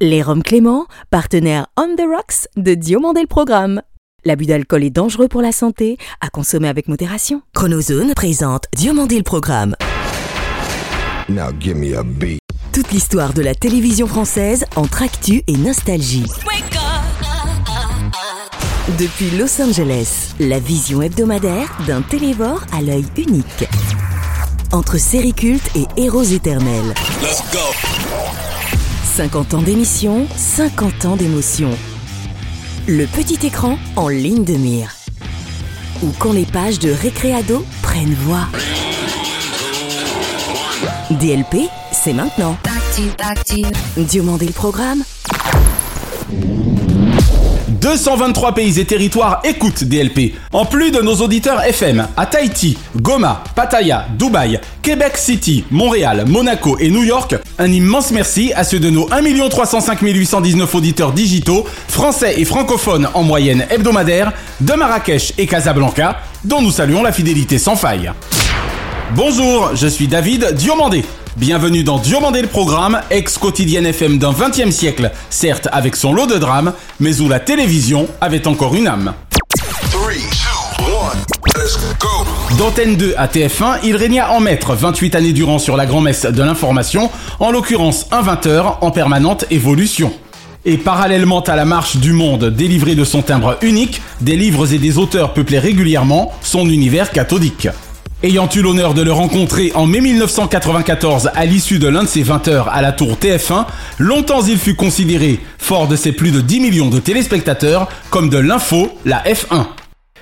Les Roms Clément, partenaire On the Rocks de Diomandé le Programme. L'abus d'alcool est dangereux pour la santé, à consommer avec modération. Chronozone présente Diomandé le Programme. Now give me a beat. Toute l'histoire de la télévision française entre actu et nostalgie. Depuis Los Angeles, la vision hebdomadaire d'un télévore à l'œil unique. Entre séries cultes et héros éternels. 50 ans d'émission, 50 ans d'émotion. Le petit écran en ligne de mire. Ou quand les pages de Récréado prennent voix. DLP, c'est maintenant. Diomandé le programme 223 pays et territoires écoutent DLP. En plus de nos auditeurs FM à Tahiti, Goma, Pattaya, Dubaï, Québec City, Montréal, Monaco et New York, un immense merci à ceux de nos 1 305 819 auditeurs digitaux, français et francophones en moyenne hebdomadaire, de Marrakech et Casablanca, dont nous saluons la fidélité sans faille. Bonjour, je suis David Diomandé. Bienvenue dans Diomandé le programme, ex-quotidienne FM d'un 20e siècle, certes avec son lot de drames, mais où la télévision avait encore une âme. D'antenne 2 à TF1, il régna en maître 28 années durant sur la grand-messe de l'information, en l'occurrence un 20h en permanente évolution. Et parallèlement à la marche du monde délivré de son timbre unique, des livres et des auteurs peuplaient régulièrement son univers cathodique. Ayant eu l'honneur de le rencontrer en mai 1994 à l'issue de l'un de ses 20 heures à la tour TF1, longtemps il fut considéré, fort de ses plus de 10 millions de téléspectateurs, comme de l'info, la F1.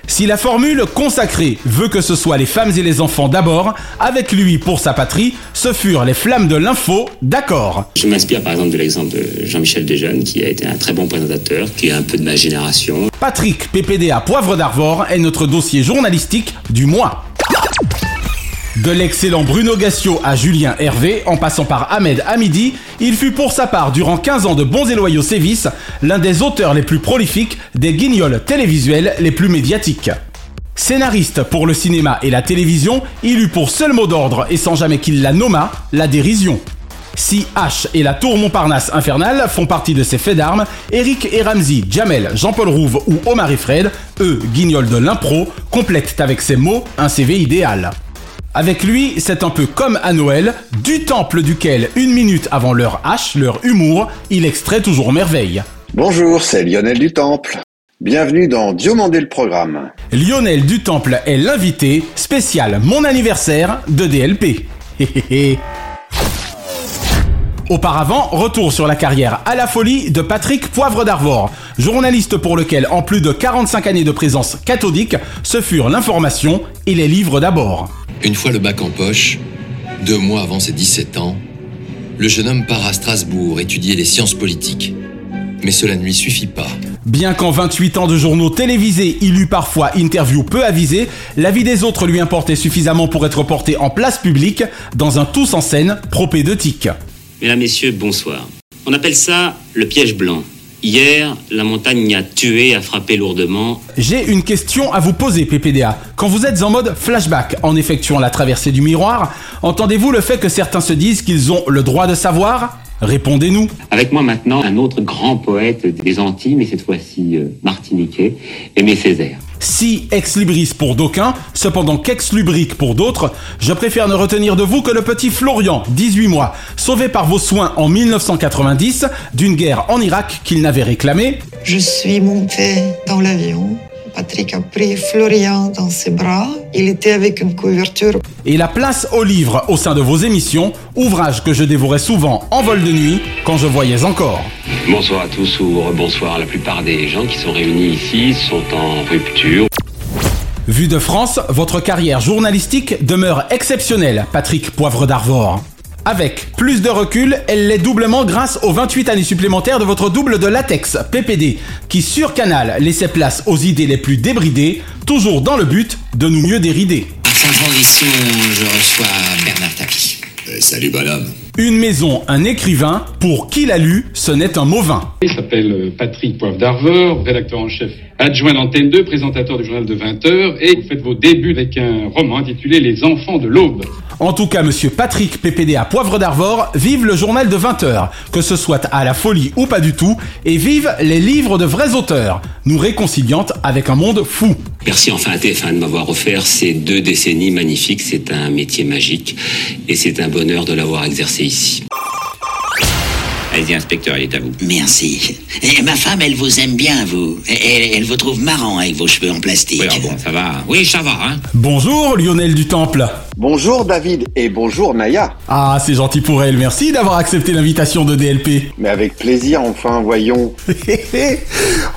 Si la formule consacrée veut que ce soit les femmes et les enfants d'abord, avec lui pour sa patrie, ce furent les flammes de l'info, d'accord. Je m'inspire par exemple de l'exemple de Jean-Michel Desjeunes, qui a été un très bon présentateur, qui est un peu de ma génération. Patrick PPDA Poivre d'Arvor est notre dossier journalistique du mois. De l'excellent Bruno Gassio à Julien Hervé, en passant par Ahmed Hamidi, il fut pour sa part, durant 15 ans de bons et loyaux sévices, l'un des auteurs les plus prolifiques des guignols télévisuels les plus médiatiques. Scénariste pour le cinéma et la télévision, il eut pour seul mot d'ordre, et sans jamais qu'il la nomma, la dérision. Si H et la tour Montparnasse infernale font partie de ses faits d'armes, Eric et Ramsey, Jamel, Jean-Paul Rouve ou Omar et Fred, eux, guignols de l'impro, complètent avec ces mots un CV idéal. Avec lui, c'est un peu comme à Noël, du temple duquel, une minute avant leur hache, leur humour, il extrait toujours merveille. Bonjour, c'est Lionel du Temple. Bienvenue dans Diomandé le programme. Lionel du Temple est l'invité spécial mon anniversaire de DLP. Auparavant, retour sur la carrière à la folie de Patrick Poivre d'Arvor, journaliste pour lequel, en plus de 45 années de présence cathodique, ce furent l'information et les livres d'abord. Une fois le bac en poche, deux mois avant ses 17 ans, le jeune homme part à Strasbourg étudier les sciences politiques. Mais cela ne lui suffit pas. Bien qu'en 28 ans de journaux télévisés, il eut parfois interview peu avisée, la vie des autres lui importait suffisamment pour être porté en place publique dans un tous en scène propédeutique. Mesdames, Messieurs, bonsoir. On appelle ça le piège blanc. Hier, la montagne a tué, a frappé lourdement. J'ai une question à vous poser, PPDA. Quand vous êtes en mode flashback en effectuant la traversée du miroir, entendez-vous le fait que certains se disent qu'ils ont le droit de savoir? Répondez-nous. Avec moi maintenant, un autre grand poète des Antilles, mais cette fois-ci euh, martiniquais, Aimé Césaire. Si ex libris pour d'aucuns, cependant qu'ex lubrique pour d'autres, je préfère ne retenir de vous que le petit Florian, 18 mois, sauvé par vos soins en 1990 d'une guerre en Irak qu'il n'avait réclamée. Je suis monté dans l'avion. Patrick a pris Florian dans ses bras. Il était avec une couverture. Et la place au livre au sein de vos émissions, ouvrage que je dévorais souvent en vol de nuit quand je voyais encore. Bonsoir à tous ou bonsoir. La plupart des gens qui sont réunis ici sont en rupture. Vu de France, votre carrière journalistique demeure exceptionnelle, Patrick Poivre d'Arvor. Avec plus de recul, elle l'est doublement grâce aux 28 années supplémentaires de votre double de latex, PPD, qui sur Canal laissait place aux idées les plus débridées, toujours dans le but de nous mieux dérider. Sans transition, je reçois Bernard Tapie. Euh, salut bonhomme. Une maison, un écrivain, pour qui l'a lu, ce n'est un mauvais. Il s'appelle euh, Patrick Poivre d'Arvor, rédacteur en chef adjoint d'Antenne 2, présentateur du journal de 20h, et vous faites vos débuts avec un roman intitulé Les enfants de l'aube. En tout cas, monsieur Patrick PPD à Poivre d'Arvor, vive le journal de 20h, que ce soit à la folie ou pas du tout, et vive les livres de vrais auteurs, nous réconciliant avec un monde fou. Merci enfin à TF1 de m'avoir offert ces deux décennies magnifiques. C'est un métier magique et c'est un bonheur de l'avoir exercé ici. Allez-y, inspecteur, il est à vous. Merci. Et ma femme, elle vous aime bien, vous. Elle, elle vous trouve marrant avec vos cheveux en plastique. Oui, alors bon, ça va. Oui, ça va, hein. Bonjour Lionel du Temple. Bonjour David et bonjour Naya. Ah, c'est gentil pour elle, merci d'avoir accepté l'invitation de DLP. Mais avec plaisir, enfin, voyons.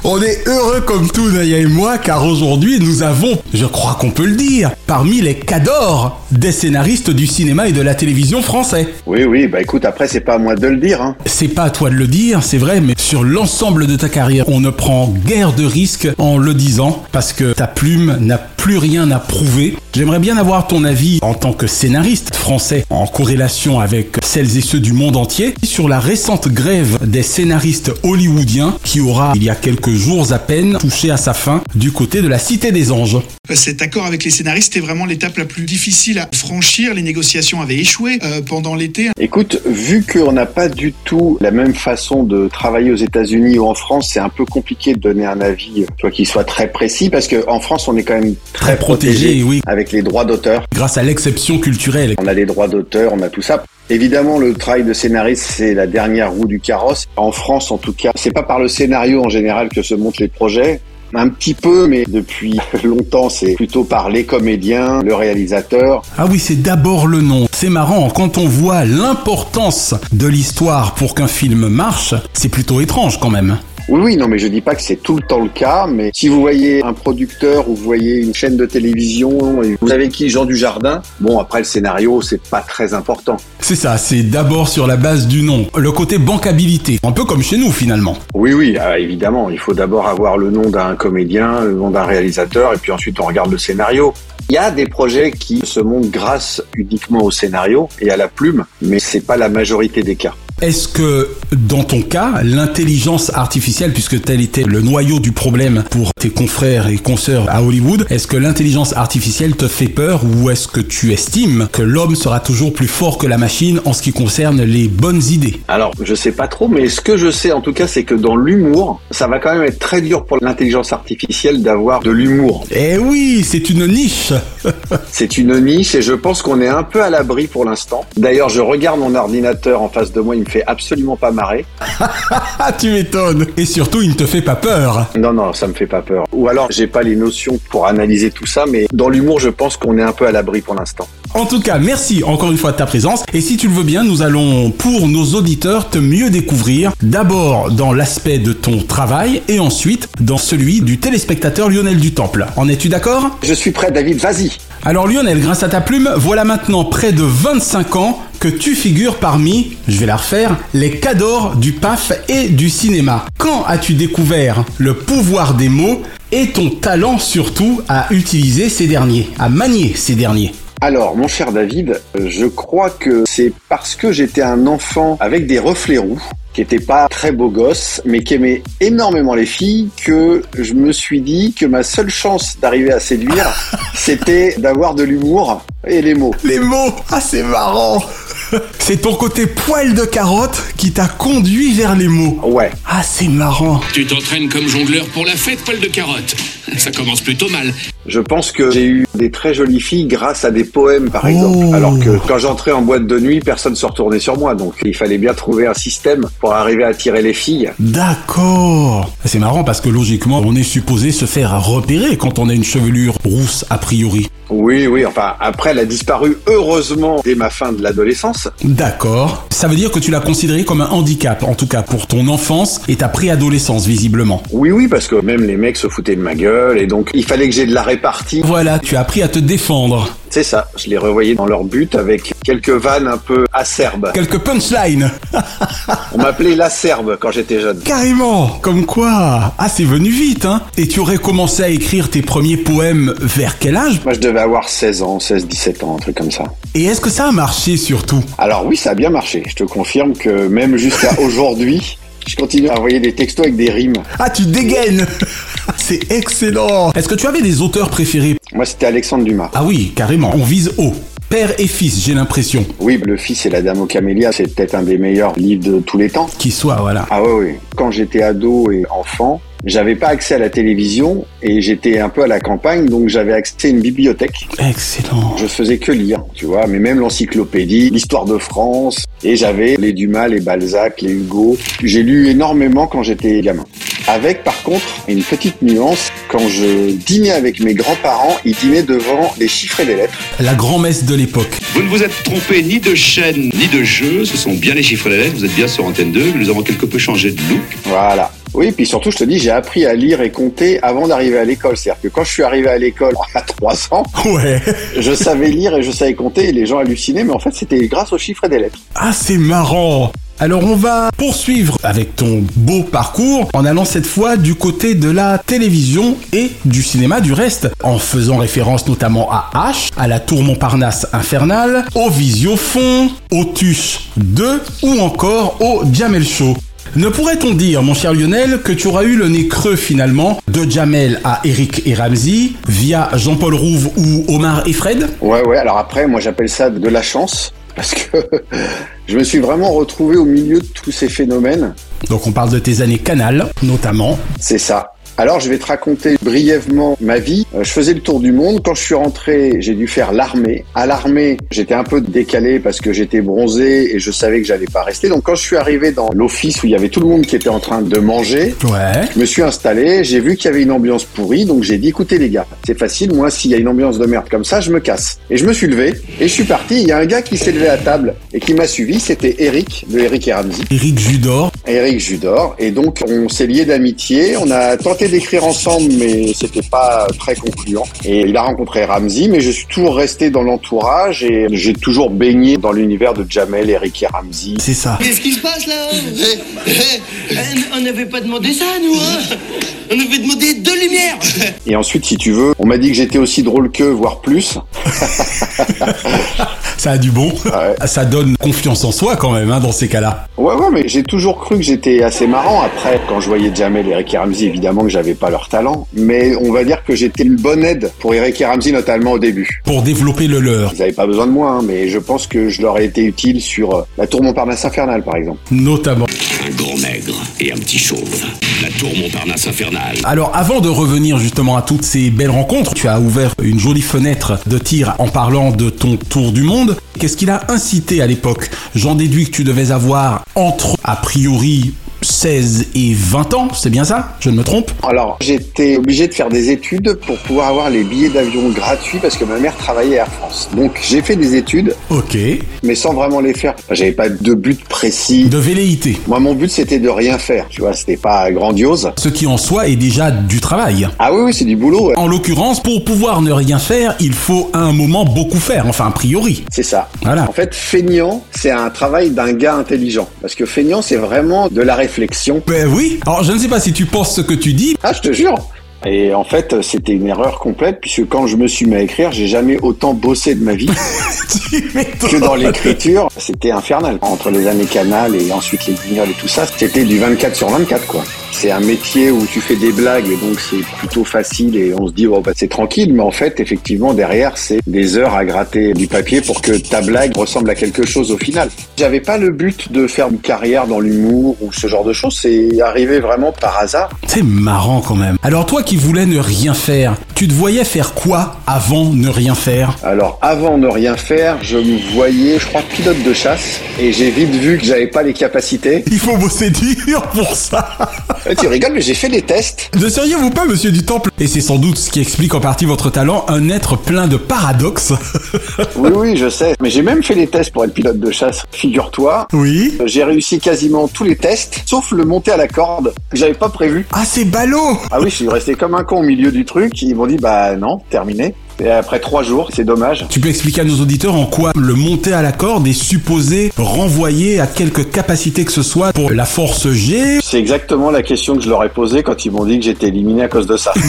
On est heureux comme tout, Naya et moi, car aujourd'hui nous avons, je crois qu'on peut le dire, parmi les cadors des scénaristes du cinéma et de la télévision français. Oui, oui, bah écoute, après, c'est pas à moi de le dire, hein. C'est pas à toi de le dire, c'est vrai, mais sur l'ensemble de ta carrière, on ne prend guère de risques en le disant, parce que ta plume n'a plus rien à prouver. J'aimerais bien avoir ton avis en tant que scénariste français, en corrélation avec celles et ceux du monde entier, sur la récente grève des scénaristes hollywoodiens qui aura, il y a quelques jours à peine, touché à sa fin du côté de la Cité des Anges. Cet accord avec les scénaristes est vraiment l'étape la plus difficile à franchir. Les négociations avaient échoué euh, pendant l'été. Écoute, vu qu'on n'a pas du tout la même façon de travailler aux États-Unis ou en France, c'est un peu compliqué de donner un avis, euh, tu vois, qui soit très précis, parce qu'en France, on est quand même très, Très protégé, oui. avec les droits d'auteur. Grâce à l'exception culturelle. On a les droits d'auteur, on a tout ça. Évidemment, le travail de scénariste, c'est la dernière roue du carrosse. En France, en tout cas, c'est pas par le scénario en général que se montent les projets. Un petit peu, mais depuis longtemps, c'est plutôt par les comédiens, le réalisateur. Ah oui, c'est d'abord le nom. C'est marrant, quand on voit l'importance de l'histoire pour qu'un film marche, c'est plutôt étrange quand même. Oui, oui, non, mais je dis pas que c'est tout le temps le cas, mais si vous voyez un producteur ou vous voyez une chaîne de télévision et vous avez qui Jean Dujardin, bon, après le scénario, c'est pas très important. C'est ça, c'est d'abord sur la base du nom. Le côté bancabilité, un peu comme chez nous finalement. Oui, oui, euh, évidemment, il faut d'abord avoir le nom d'un comédien, le nom d'un réalisateur, et puis ensuite on regarde le scénario. Il y a des projets qui se montent grâce uniquement au scénario et à la plume, mais c'est pas la majorité des cas. Est-ce que, dans ton cas, l'intelligence artificielle, puisque tel était le noyau du problème pour tes confrères et consoeurs à Hollywood, est-ce que l'intelligence artificielle te fait peur ou est-ce que tu estimes que l'homme sera toujours plus fort que la machine en ce qui concerne les bonnes idées? Alors, je sais pas trop, mais ce que je sais en tout cas, c'est que dans l'humour, ça va quand même être très dur pour l'intelligence artificielle d'avoir de l'humour. Eh oui, c'est une niche C'est une niche et je pense qu'on est un peu à l'abri pour l'instant. D'ailleurs, je regarde mon ordinateur en face de moi, il me fait absolument pas marrer. Ah, tu m'étonnes Et surtout, il ne te fait pas peur Non, non, ça me fait pas peur. Ou alors, j'ai pas les notions pour analyser tout ça, mais dans l'humour, je pense qu'on est un peu à l'abri pour l'instant. En tout cas, merci encore une fois de ta présence. Et si tu le veux bien, nous allons, pour nos auditeurs, te mieux découvrir. D'abord dans l'aspect de ton travail et ensuite dans celui du téléspectateur Lionel du Temple. En es-tu d'accord? Je suis prêt, David, vas-y. Alors Lionel, grâce à ta plume, voilà maintenant près de 25 ans que tu figures parmi, je vais la refaire, les cadors du PAF et du cinéma. Quand as-tu découvert le pouvoir des mots et ton talent surtout à utiliser ces derniers, à manier ces derniers? Alors, mon cher David, euh, je crois que c'est parce que j'étais un enfant avec des reflets roux, qui était pas très beau gosse, mais qui aimait énormément les filles, que je me suis dit que ma seule chance d'arriver à séduire, c'était d'avoir de l'humour et les mots. Les mots Ah c'est marrant C'est ton côté poil de carotte qui t'a conduit vers les mots. Ouais. Ah c'est marrant Tu t'entraînes comme jongleur pour la fête, Paul de carotte. Ça commence plutôt mal. Je pense que j'ai eu des très jolies filles grâce à des poèmes, par exemple. Oh. Alors que quand j'entrais en boîte de nuit, personne ne se retournait sur moi. Donc il fallait bien trouver un système pour arriver à attirer les filles. D'accord C'est marrant parce que logiquement, on est supposé se faire repérer quand on a une chevelure rousse a priori. Oui, oui, enfin, après, elle a disparu heureusement dès ma fin de l'adolescence. D'accord. Ça veut dire que tu l'as considéré comme un handicap, en tout cas pour ton enfance et ta préadolescence visiblement. Oui, oui, parce que même les mecs se foutaient de ma gueule. et donc il fallait que j'ai de la répartie. Voilà, tu as appris à te défendre. C'est ça, je les revoyais dans leur but avec quelques vannes un peu acerbes. Quelques punchlines. On m'appelait l'acerbe quand j'étais jeune. Carrément, comme quoi. Ah, c'est venu vite, hein. Et tu aurais commencé à écrire tes premiers poèmes vers quel âge? Moi je devais avoir 16 ans, 16, 17 ans, un truc comme ça. Et est-ce que ça a marché surtout? Alors oui, ça a bien marché. Je te confirme que même jusqu'à aujourd'hui, je continue à envoyer des textos avec des rimes. Ah, tu dégaines C'est excellent Est-ce que tu avais des auteurs préférés? Moi c'était Alexandre Dumas. Ah oui, carrément, on vise haut. Père et fils, j'ai l'impression. Oui, Le Fils et la Dame aux Camélias, c'est peut-être un des meilleurs livres de tous les temps. Qui soit, voilà. Ah oui, oui. Quand j'étais ado et enfant, j'avais pas accès à la télévision et j'étais un peu à la campagne, donc j'avais accès à une bibliothèque. Excellent. Je faisais que lire, tu vois, mais même l'encyclopédie, l'histoire de France, et j'avais les Dumas, les Balzac, les Hugo. J'ai lu énormément quand j'étais gamin. Avec par contre une petite nuance, quand je dînais avec mes grands-parents, ils dînaient devant les chiffres et les lettres. La grand-messe de l'époque. Vous ne vous êtes trompé ni de chaîne ni de jeu, ce sont bien les chiffres et les lettres, vous êtes bien sur Antenne 2, nous avons quelque peu changé de look. Voilà. Oui, puis surtout, je te dis, j'ai appris à lire et compter avant d'arriver à l'école. C'est-à-dire que quand je suis arrivé à l'école à 3 ans, Ouais. je savais lire et je savais compter et les gens hallucinaient, mais en fait, c'était grâce aux chiffres et des lettres. Ah, c'est marrant alors on va poursuivre avec ton beau parcours en allant cette fois du côté de la télévision et du cinéma du reste, en faisant référence notamment à H, à la tour Montparnasse infernale, au Visiofond, au Tuche 2 ou encore au Jamel Show. Ne pourrait-on dire, mon cher Lionel, que tu auras eu le nez creux finalement de Jamel à Eric et Ramsey via Jean-Paul Rouve ou Omar et Fred? Ouais, ouais, alors après, moi j'appelle ça de la chance, parce que je me suis vraiment retrouvé au milieu de tous ces phénomènes. Donc on parle de tes années Canal, notamment. C'est ça. Alors je vais te raconter brièvement ma vie. Euh, Je faisais le tour du monde. Quand je suis rentré, j'ai dû faire l'armée. À l'armée, j'étais un peu décalé parce que j'étais bronzé et je savais que j'allais pas rester. Donc quand je suis arrivé dans l'office où il y avait tout le monde qui était en train de manger, Ouais. je me suis installé, j'ai vu qu'il y avait une ambiance pourrie, donc j'ai dit écoutez les gars, c'est facile, moi s'il y a une ambiance de merde comme ça, je me casse. Et je me suis levé et je suis parti. Il y a un gars qui s'est levé à table et qui m'a suivi, c'était Eric de Eric et Ramsey. Eric Judor. Eric Judor. Et donc, on s'est liés d'amitié. On a tenté d'écrire ensemble, mais c'était pas très concluant. Et il a rencontré Ramsey, mais je suis toujours resté dans l'entourage et j'ai toujours baigné dans l'univers de Jamel, Eric et Ramsey. C'est ça. Qu'est-ce qui se passe là? Eh, On n'avait pas demandé ça, nous, hein? On avait demandé deux lumières Et ensuite, si tu veux, on m'a dit que j'étais aussi drôle qu'eux, voire plus. Ça a du bon. Ça donne confiance en soi quand même hein, dans ces cas-là. Ouais, ouais, mais j'ai toujours cru que j'étais assez marrant. Après, quand je voyais Jamel et Eric et Ramsey, évidemment que j'avais pas leur talent. Mais on va dire que j'étais une bonne aide pour Eric et Ramsey, notamment au début. Pour développer le leur. Ils avaient pas besoin de moi, hein, mais je pense que je leur ai été utile sur euh, la tour Montparnasse infernale, par exemple. Notamment. Un gros maigre et un petit chauve. La tour Montparnasse infernale. Alors avant de revenir justement à toutes ces belles rencontres, tu as ouvert une jolie fenêtre de tir en parlant de ton tour du monde. Qu'est-ce qui l'a incité à l'époque? J'en déduis que tu devais avoir entre, a priori, 16 et 20 ans, c'est bien ça? Je ne me trompe? Alors, j'étais obligé de faire des études pour pouvoir avoir les billets d'avion gratuits parce que ma mère travaillait à Air France. Donc, j'ai fait des études. Ok. Mais sans vraiment les faire. J'avais pas de but précis. De velléité. Moi, mon but, c'était de rien faire. Tu vois, c'était pas grandiose. Ce qui en soi est déjà du travail. Ah oui, oui, c'est du boulot. ouais. En l'occurrence, pour pouvoir ne rien faire, il faut à un moment beaucoup faire, enfin a priori. C'est ça. Voilà. En fait, feignant, c'est un travail d'un gars intelligent. Parce que feignant, c'est vraiment de la réflexion. Ben oui. Alors je ne sais pas si tu penses ce que tu dis. Ah, je te jure. Et en fait, c'était une erreur complète puisque quand je me suis mis à écrire, j'ai jamais autant bossé de ma vie que dans l'écriture. C'était infernal. Entre les années canal et ensuite les guignols et tout ça, c'était du 24 sur 24 quoi. C'est un métier où tu fais des blagues et donc c'est plutôt facile et on se dit oh, bah, c'est tranquille, mais en fait effectivement derrière c'est des heures à gratter du papier pour que ta blague ressemble à quelque chose au final. J'avais pas le but de faire une carrière dans l'humour ou ce genre de choses, c'est arrivé vraiment par hasard. C'est marrant quand même. Alors toi qui voulais ne rien faire, tu te voyais faire quoi avant ne rien faire Alors avant de rien faire, je me voyais, je crois, pilote de chasse et j'ai vite vu que j'avais pas les capacités. Il faut bosser dur pour ça. Eh, tu rigoles, mais j'ai fait les tests. Ne seriez-vous pas, monsieur du Temple Et c'est sans doute ce qui explique en partie votre talent, un être plein de paradoxes. Oui, oui, je sais. Mais j'ai même fait les tests pour être pilote de chasse. Figure-toi. Oui. J'ai réussi quasiment tous les tests, sauf le monter à la corde que j'avais pas prévu. Ah, c'est ballot Ah oui, je suis resté comme un con au milieu du truc. Ils m'ont dit, bah non, terminé. Et après trois jours, c'est dommage. Tu peux expliquer à nos auditeurs en quoi le monter à la corde est supposé renvoyer à quelque capacité que ce soit pour la force G? C'est exactement la question que je leur ai posée quand ils m'ont dit que j'étais éliminé à cause de ça.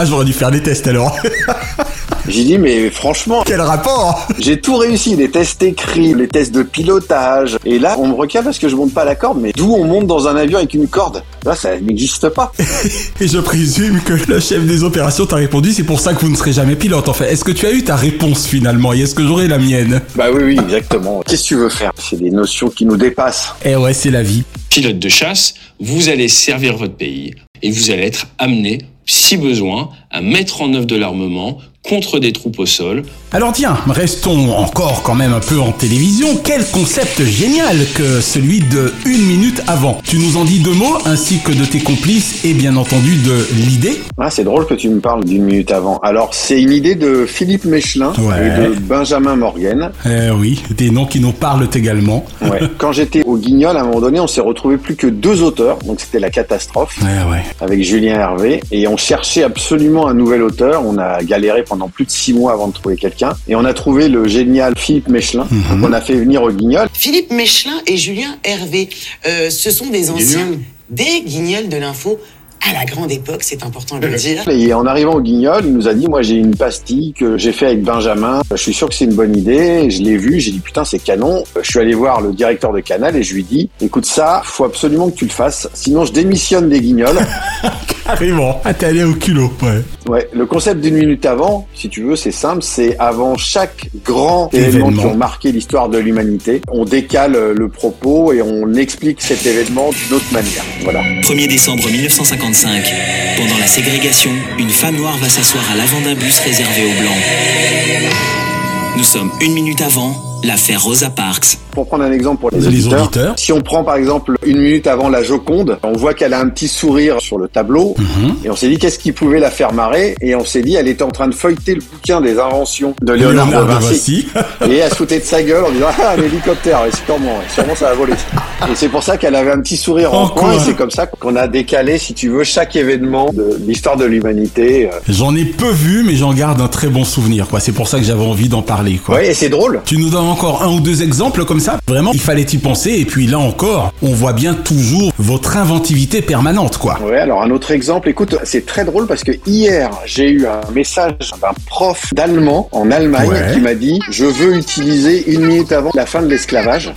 Ah, j'aurais dû faire des tests alors. J'ai dit, mais franchement, Quel rapport? j'ai tout réussi, les tests écrits, les tests de pilotage. Et là, on me recale parce que je monte pas à la corde, mais d'où on monte dans un avion avec une corde? Là, ça n'existe pas. Et je présume que le chef des opérations t'a répondu, c'est pour ça que vous ne serez jamais pilote en fait. Est-ce que tu as eu ta réponse finalement? Et est-ce que j'aurai la mienne? Bah oui, oui, exactement. Qu'est-ce que tu veux faire? C'est des notions qui nous dépassent. Eh ouais, c'est la vie. Pilote de chasse, vous allez servir votre pays et vous allez être amené, si besoin, à mettre en œuvre de l'armement contre des troupes au sol. Alors tiens, restons encore quand même un peu en télévision. Quel concept génial que celui de une minute avant. Tu nous en dis deux mots ainsi que de tes complices et bien entendu de l'idée. Ah, c'est drôle que tu me parles d'une minute avant. Alors, c'est une idée de Philippe Mechelin Ouais. et de Benjamin Morgan. Eh oui, des noms qui nous parlent également. Ouais. Quand j'étais au Guignol, à un moment donné, on s'est retrouvé plus que deux auteurs. Donc, c'était la catastrophe. Ouais, ouais. avec Julien Hervé et on cherchait absolument un nouvel auteur. On a galéré pendant plus de six mois avant de trouver quelqu'un et on a trouvé le génial Philippe Mechelin Mhm. qu'on a fait venir au Guignol. Philippe Mechelin et Julien Hervé, euh, ce sont des anciens Guignol. des guignols de l'info à la grande époque, c'est important de le dire. Et en arrivant au Guignol, il nous a dit, moi j'ai une pastille que j'ai fait avec Benjamin, je suis sûr que c'est une bonne idée, je l'ai vu, j'ai dit putain c'est canon, je suis allé voir le directeur de Canal et je lui dis, écoute ça, faut absolument que tu le fasses, sinon je démissionne des Guignols. Carrément. Ah, t'es allé au culot, ouais. Ouais, le concept d'une minute avant, si tu veux, c'est simple, c'est avant chaque grand événement, Événement. qui ont marqué l'histoire de l'humanité, on décale euh, le propos et on explique cet événement d'une autre manière. Voilà. 1er décembre 1955. Pendant la ségrégation, une femme noire va s'asseoir à l'avant d'un bus réservé aux Blancs. Nous sommes une minute avant l'affaire Rosa Parks. Pour prendre un exemple pour les, Les auditeurs, auditeurs. si on prend par exemple une minute avant la Joconde, on voit qu'elle a un petit sourire sur le tableau Mhm. et on s'est dit qu'est-ce qui pouvait la faire marrer? Et on s'est dit elle était en train de feuilleter le bouquin des inventions de Léonard, de Vinci. Et elle sautait de sa gueule en disant ah un hélicoptère et sûrement sûrement ça va voler et c'est pour ça qu'elle avait un petit sourire en coin et c'est comme ça qu'on a décalé si tu veux chaque événement de l'histoire de l'humanité euh. J'en ai peu vu, mais j'en garde un très bon souvenir, quoi. C'est pour ça que j'avais envie d'en parler, quoi. ouais et c'est drôle Tu nous donnes encore un ou deux exemples comme ça Vraiment, il fallait y penser. Et puis là encore, on voit bien toujours votre inventivité permanente, quoi. Ouais, alors un autre exemple, écoute, c'est très drôle parce que hier, j'ai eu un message d'un prof d'allemand en Allemagne Ouais. qui m'a dit « Je veux utiliser une minute avant la fin de l'esclavage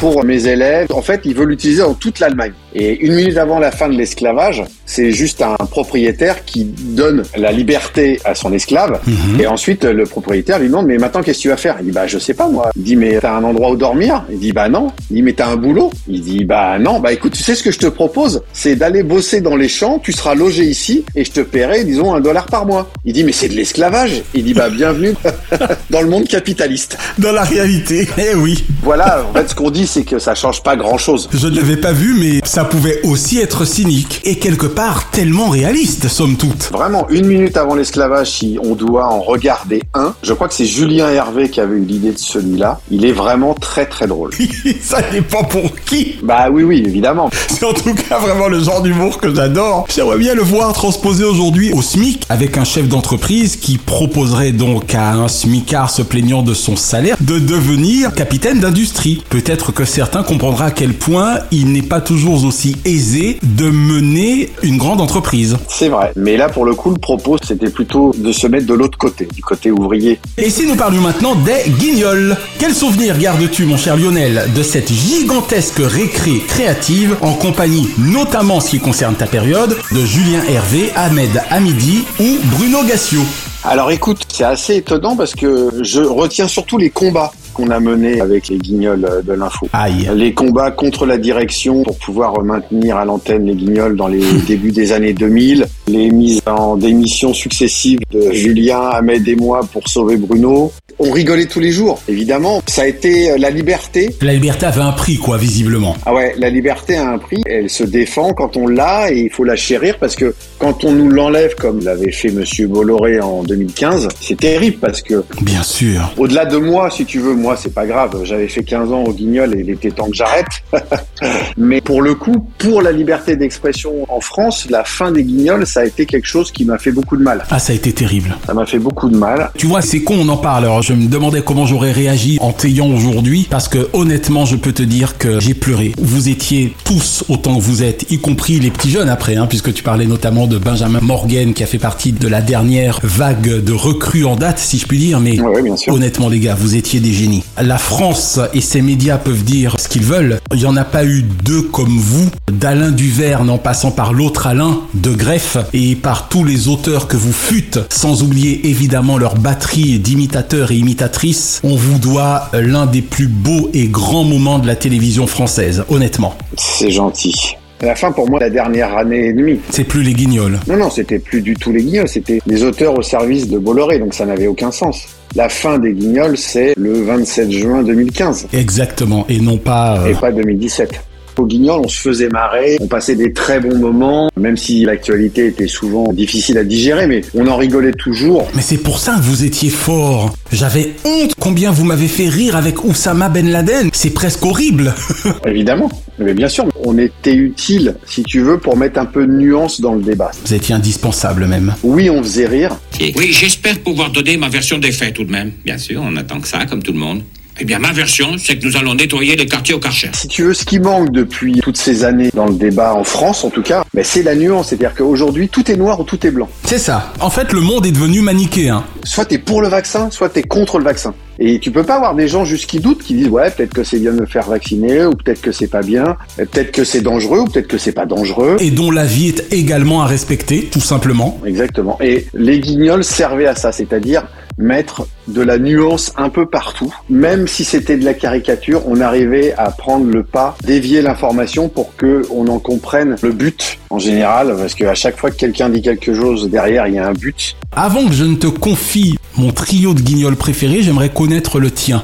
pour mes élèves. » En fait, il veut l'utiliser dans toute l'Allemagne. Et une minute avant la fin de l'esclavage, c'est juste un propriétaire qui donne la liberté à son esclave. Mhm. Et ensuite, le propriétaire lui demande, mais maintenant, qu'est-ce que tu vas faire? Il dit, bah, je sais pas, moi. Il dit, mais t'as un endroit où dormir? Il dit, bah, non. Il dit, mais t'as un boulot? Il dit, bah, non. Bah, écoute, tu sais ce que je te propose? C'est d'aller bosser dans les champs, tu seras logé ici, et je te paierai, disons, un dollar par mois. Il dit, mais c'est de l'esclavage Il dit, bah, bienvenue dans le monde capitaliste. Dans la réalité, eh oui. Voilà, en fait, ce qu'on dit, c'est que ça change pas grand-chose. Je ne l'avais pas vu, mais ça pouvait aussi être cynique. Et quelque part, tellement réaliste, somme toute. Vraiment, une minute avant l'esclavage, si on doit en regarder un, je crois que c'est Julien Hervé qui avait eu l'idée de celui-là. Il est vraiment très très drôle. ça dépend pour qui? Bah oui, oui, évidemment. C'est en tout cas vraiment le genre d'humour que j'adore. J'aimerais bien le voir transposé aujourd'hui au SMIC avec un chef d'entreprise qui proposerait donc à un SMICard se plaignant de son salaire de devenir capitaine d'industrie. Peut-être que certains comprendront à quel point il n'est pas toujours aussi aisé de mener une grande entreprise. C'est vrai. Mais là, pour le coup, le propos, c'était plutôt de se mettre de l'autre côté, du côté ouvrier. Et si nous parlions maintenant des guignols Quel souvenir gardes-tu, mon cher Lionel, de cette gigantesque récré créative en compagnie, notamment en ce qui concerne ta période, de Julien Hervé, Ahmed Hamidi ou Bruno Gassio? Alors écoute, c'est assez étonnant parce que je retiens surtout les combats. Qu'on a mené avec les guignols euh, de l'info. Aïe. Les combats contre la direction pour pouvoir maintenir à l'antenne les guignols dans les débuts des années 2000, les mises en démission successives de Julien, Ahmed et moi pour sauver Bruno. On rigolait tous les jours, évidemment. Ça a été euh, la liberté. La liberté avait un prix, quoi, visiblement. Ah ouais, la liberté a un prix. Elle se défend quand on l'a et il faut la chérir parce que quand on nous l'enlève, comme l'avait fait Monsieur Bolloré en 2015, c'est terrible parce que Bien sûr. au-delà de moi, si tu veux, moi c'est pas grave. J'avais fait 15 ans au Guignol et il était temps que j'arrête. Mais pour le coup, pour la liberté d'expression en France, la fin des Guignols, ça a été quelque chose qui m'a fait beaucoup de mal. Ah, ça a été terrible. Ça m'a fait beaucoup de mal. Tu vois, c'est con, on en parle. Alors, je me demandais comment j'aurais réagi en t'ayant aujourd'hui, parce que honnêtement, je peux te dire que j'ai pleuré. Vous étiez tous autant que vous êtes, y compris les petits jeunes après, hein, puisque tu parlais notamment de Benjamin Morgan, qui a fait partie de la dernière vague de recrues en date, si je puis dire. Mais Ouais, ouais, bien sûr. honnêtement, les gars, vous étiez des génies. La France et ses médias peuvent dire ce qu'ils veulent. Il n'y en a pas eu deux comme vous, d'Alain Duverne en passant par l'autre Alain, de Greff, et par tous les auteurs que vous fûtes, sans oublier évidemment leur batterie d'imitateurs et imitatrices. On vous doit l'un des plus beaux et grands moments de la télévision française, honnêtement. C'est gentil. À la fin, pour moi, la dernière année et demie. C'est plus les guignols. Non, non, c'était plus du tout les Guignols, c'était les auteurs au service de Bolloré, donc ça n'avait aucun sens. La fin des Guignols, c'est le 27 juin 2015 Exactement, et non pas... euh, et pas 2017. Au Guignol, on se faisait marrer, on passait des très bons moments, même si l'actualité était souvent difficile à digérer, mais on en rigolait toujours. Mais c'est pour ça que vous étiez fort. J'avais honte combien vous m'avez fait rire avec Oussama Ben Laden. C'est presque horrible. Évidemment, mais bien sûr, on était utile, si tu veux, pour mettre un peu de nuance dans le débat. Vous étiez indispensable même. Oui, on faisait rire, Oui, j'espère pouvoir donner ma version des faits tout de même. Bien sûr, on attend que ça, comme tout le monde. Eh bien, ma version, c'est que nous allons nettoyer les quartiers au Karcher. Si tu veux, ce qui manque depuis toutes ces années dans le débat en France, en tout cas, ben, c'est la nuance. C'est-à-dire qu'aujourd'hui, tout est noir ou tout est blanc. C'est ça. En fait, le monde est devenu manichéen. Soit t'es pour le vaccin, soit t'es contre le vaccin. Et tu peux pas avoir des gens juste qui doutent, qui disent ouais, peut-être que c'est bien de me faire vacciner, ou peut-être que c'est pas bien, peut-être que c'est dangereux, ou peut-être que c'est pas dangereux. Et dont la vie est également à respecter, tout simplement. Exactement. Et les guignols servaient à ça, c'est-à-dire mettre de la nuance un peu partout. Même si c'était de la caricature, on arrivait à prendre le pas, dévier l'information pour que on en comprenne le but en général, parce qu'à chaque fois que quelqu'un dit quelque chose derrière, il y a un but. Avant que je ne te confie mon trio de guignols préférés, j'aimerais connaître le tien.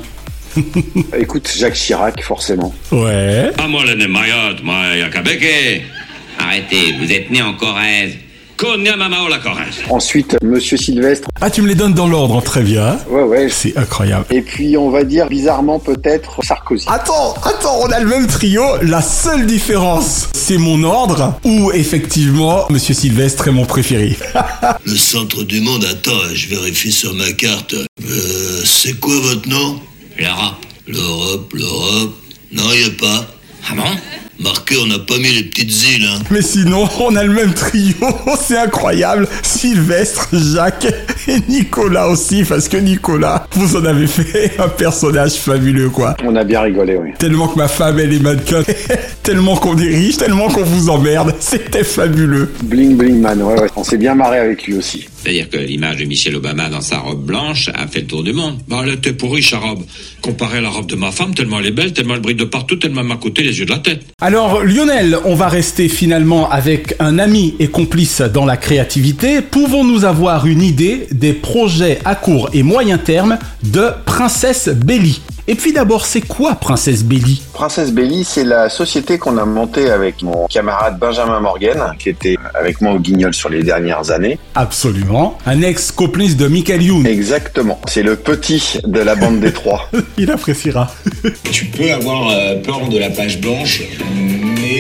Écoute, Jacques Chirac, forcément. Ouais. Ah. Arrêtez, vous êtes né en Corrèze. Ensuite, Monsieur Sylvestre. Ah, tu me les donnes dans l'ordre, très bien. Ouais, ouais. C'est incroyable. Et puis, on va dire bizarrement peut-être Sarkozy. Attends, attends, on a le même trio. La seule différence, c'est mon ordre, où effectivement, Monsieur Sylvestre est mon préféré. Le centre du monde, attends, je vérifie sur ma carte. Euh, c'est quoi votre nom? L'Europe. L'Europe, l'Europe. Non, y a pas. Ah bon Marqué, on n'a pas mis les petites îles, hein. Mais sinon, on a le même trio, c'est incroyable. Sylvestre, Jacques et Nicolas aussi, parce que Nicolas, vous en avez fait un personnage fabuleux, quoi. On a bien rigolé, oui. Tellement que ma femme, elle est mannequin, tellement qu'on est riche, tellement qu'on vous emmerde, c'était fabuleux. Bling Bling Man, ouais, ouais. On s'est bien marré avec lui aussi. C'est-à-dire que l'image de Michelle Obama dans sa robe blanche a fait le tour du monde. Bah, elle était pourrie, sa robe. Comparée à la robe de ma femme, tellement elle est belle, tellement elle brille de partout, tellement elle m'a coûté les yeux de la tête. Alors Lionel, on va rester finalement avec un ami et complice dans la créativité. Pouvons-nous avoir une idée des projets à court et moyen terme de Princesse Belly Et puis d'abord, c'est quoi Princesse Belly Princesse Belly, c'est la société qu'on a montée avec mon camarade Benjamin Morgan, qui était avec moi au Guignol sur les dernières années. Absolument. Un ex-complice de Michael Youn. Exactement. C'est le petit de la bande des trois. Il appréciera. Tu peux avoir peur de la page blanche,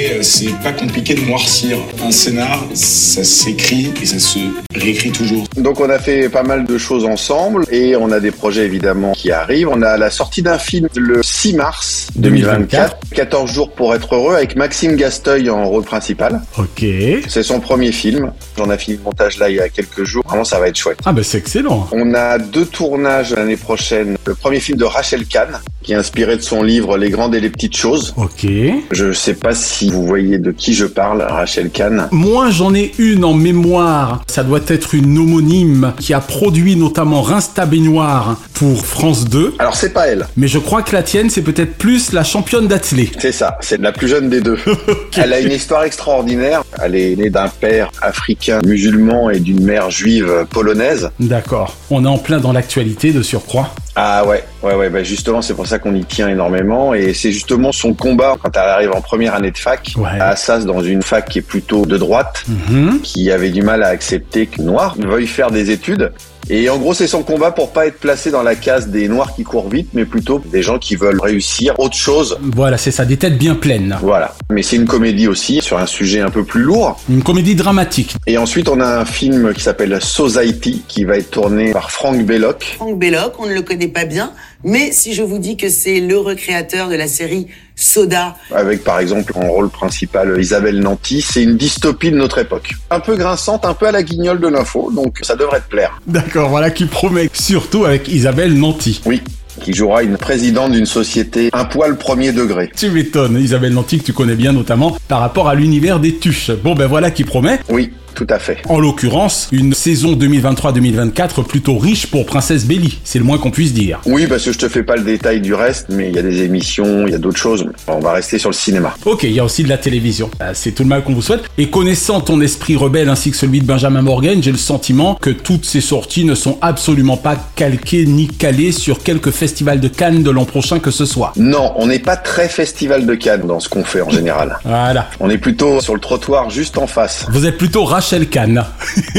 mais euh, c'est pas compliqué de noircir. Un scénar, ça s'écrit et ça se réécrit toujours. Donc on a fait pas mal de choses ensemble et on a des projets évidemment qui arrivent. On a la sortie d'un film le 6 mars 2024, 14 jours pour être heureux avec Maxime Gasteuil en rôle principal. Ok. C'est son premier film. J'en ai fini le montage là il y a quelques jours. Vraiment ça va être chouette. Ah bah c'est excellent. On a deux tournages l'année prochaine. Le premier film de Rachel Kahn qui est inspiré de son livre Les grandes et les petites choses. Ok. Je sais pas si vous vous voyez de qui je parle, Rachel Kahn. Moi, j'en ai une en mémoire. Ça doit être une homonyme qui a produit notamment Rinsta Baignoire pour France 2. Alors c'est pas elle. Mais je crois que la tienne, c'est peut-être plus la championne d'athlée. C'est ça, c'est la plus jeune des deux. Elle a une histoire extraordinaire. Elle est née d'un père africain musulman et d'une mère juive polonaise. D'accord. On est en plein dans l'actualité de surcroît. Ah ouais, ouais, ouais, bah justement, c'est pour ça qu'on y tient énormément. Et c'est justement son combat quand elle arrive en première année de fac, Ouais. à Assas, dans une fac qui est plutôt de droite, Mhm. qui avait du mal à accepter que noir veuille faire des études. Et en gros, c'est son combat pour pas être placé dans la case des noirs qui courent vite, mais plutôt des gens qui veulent réussir autre chose. Voilà, c'est ça, des têtes bien pleines. Voilà. Mais c'est une comédie aussi, sur un sujet un peu plus lourd. Une comédie dramatique. Et ensuite, on a un film qui s'appelle Society, qui va être tourné par Frank Belloc. Franck Belloc, on ne le connaît pas bien, mais si je vous dis que c'est le recréateur de la série Soda, avec par exemple en rôle principal Isabelle Nanty. C'est une dystopie de notre époque. Un peu grinçante, un peu à la guignole de l'info, donc ça devrait te plaire. D'accord, voilà qui promet. Surtout avec Isabelle Nanty. Oui, qui jouera une présidente d'une société un poil premier degré. Tu m'étonnes, Isabelle Nanty que tu connais bien notamment par rapport à l'univers des tuches. Bon ben voilà qui promet. Oui, tout à fait. En l'occurrence, une saison 2023-2024 plutôt riche pour Princesse Belly, c'est le moins qu'on puisse dire. Oui, parce que je te fais pas le détail du reste, mais il y a des émissions, il y a d'autres choses. On va rester sur le cinéma. Ok, il y a aussi de la télévision. Euh, C'est tout le mal qu'on vous souhaite. Et connaissant ton esprit rebelle ainsi que celui de Benjamin Morgan, j'ai le sentiment que toutes ces sorties ne sont absolument pas calquées ni calées sur quelques festivals de Cannes de l'an prochain que ce soit. Non, on n'est pas très festival de Cannes dans ce qu'on fait en général. Voilà. On est plutôt sur le trottoir juste en face. Vous êtes plutôt Rachel Kahn.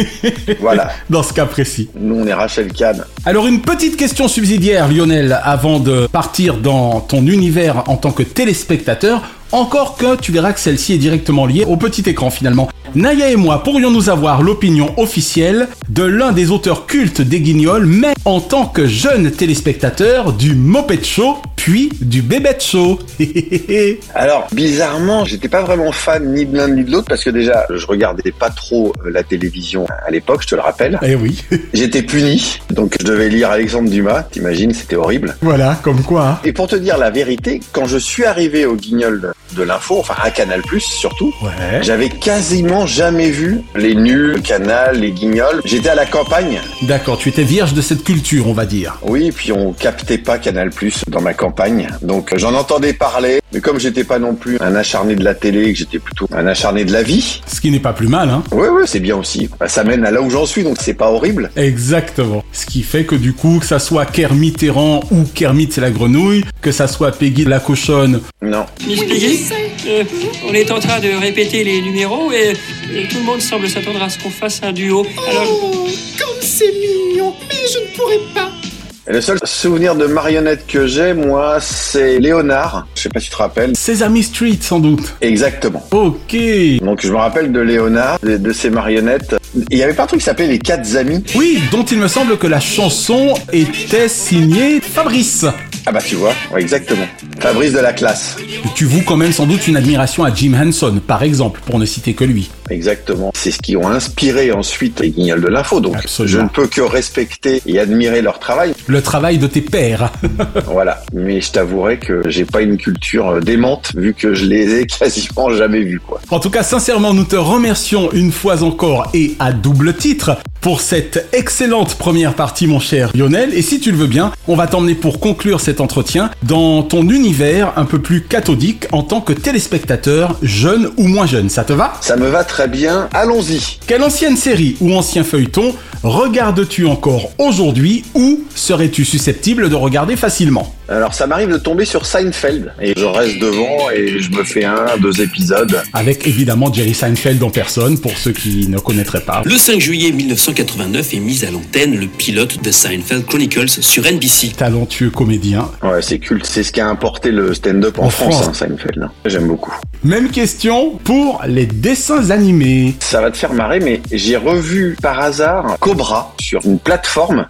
Voilà. Dans ce cas précis. Nous, on est Rachel Kahn. Alors une petite question subsidiaire, Lionel, avant de partir dans ton univers en tant que téléspectateur. Encore que tu verras que celle-ci est directement liée au petit écran finalement. Naya et moi pourrions-nous avoir l'opinion officielle de l'un des auteurs cultes des Guignols, mais en tant que jeune téléspectateur du Moped Show, puis du Bébête Show. Alors, bizarrement, j'étais pas vraiment fan ni de l'un ni de l'autre parce que déjà, je regardais pas trop euh, la télévision à l'époque, je te le rappelle. eh oui. J'étais puni, donc je devais lire Alexandre Dumas, t'imagines, c'était horrible. voilà, comme quoi. hein. Et pour te dire la vérité, quand je suis arrivé au guignol de l'info, enfin à Canal+, surtout, Ouais. j'avais quasiment jamais vu les nuls, le Canal, les guignols. J'étais à la campagne. D'accord, tu étais vierge de cette culture, on va dire. Oui, puis on captait pas Canal Plus dans ma campagne, donc euh, j'en entendais parler. Mais comme j'étais pas non plus un acharné de la télé, que j'étais plutôt un acharné de la vie. Ce qui n'est pas plus mal, hein. Ouais, ouais, c'est bien aussi. Bah, ça mène à là où j'en suis, donc c'est pas horrible. Exactement. Ce qui fait que du coup, que ça soit Kermit Errant ou Kermit c'est la grenouille, que ça soit Peggy la cochonne, Non. Miss Piggy, euh, on est en train de répéter les numéros et, et tout le monde semble s'attendre à ce qu'on fasse un duo. Alors, Comme c'est mignon, mais je ne pourrais pas. Et le seul souvenir de marionnette que j'ai, moi, c'est Léonard. Je sais pas si tu te rappelles. Sesame Street sans doute. Exactement. Ok. Donc je me rappelle de Léonard, de, de ces marionnettes. Il y avait pas un truc qui s'appelait les quatre amis? Oui, dont il me semble que la chanson était signée Fabrice. Ah bah tu vois, ouais, exactement. Fabrice de la classe. Tu voues quand même sans doute une admiration à Jim Henson, par exemple, pour ne citer que lui. Exactement. C'est ce qui ont inspiré ensuite les guignols de l'info. Donc Absolument. je ne peux que respecter et admirer leur travail. Le travail de tes pères. Voilà. Mais je t'avouerai que j'ai pas une culture euh, démente vu que je les ai quasiment jamais vus quoi. En tout cas, sincèrement, nous te remercions une fois encore et à double titre pour cette excellente première partie, mon cher Lionel. Et si tu le veux bien, on va t'emmener pour conclure cet entretien dans ton univers un peu plus cathodique en tant que téléspectateur, jeune ou moins jeune. Ça te va? Ça me va très bien. Allons-y. Quelle ancienne série ou ancien feuilleton regardes-tu encore aujourd'hui ou serais-tu susceptible de regarder facilement Alors ça m'arrive de tomber sur Seinfeld et je reste devant et je me fais un, deux épisodes. Avec évidemment Jerry Seinfeld en personne pour ceux qui ne connaîtraient pas. Le 5 juillet 1989 est mis à l'antenne le pilote de Seinfeld Chronicles sur NBC. Talentueux comédien. Ouais, c'est culte. C'est ce qui a importé le stand-up en, En France, France. hein, Seinfeld. J'aime beaucoup. Même question pour les dessins animés. Ça va te faire marrer, mais j'ai revu par hasard Cobra sur une plateforme.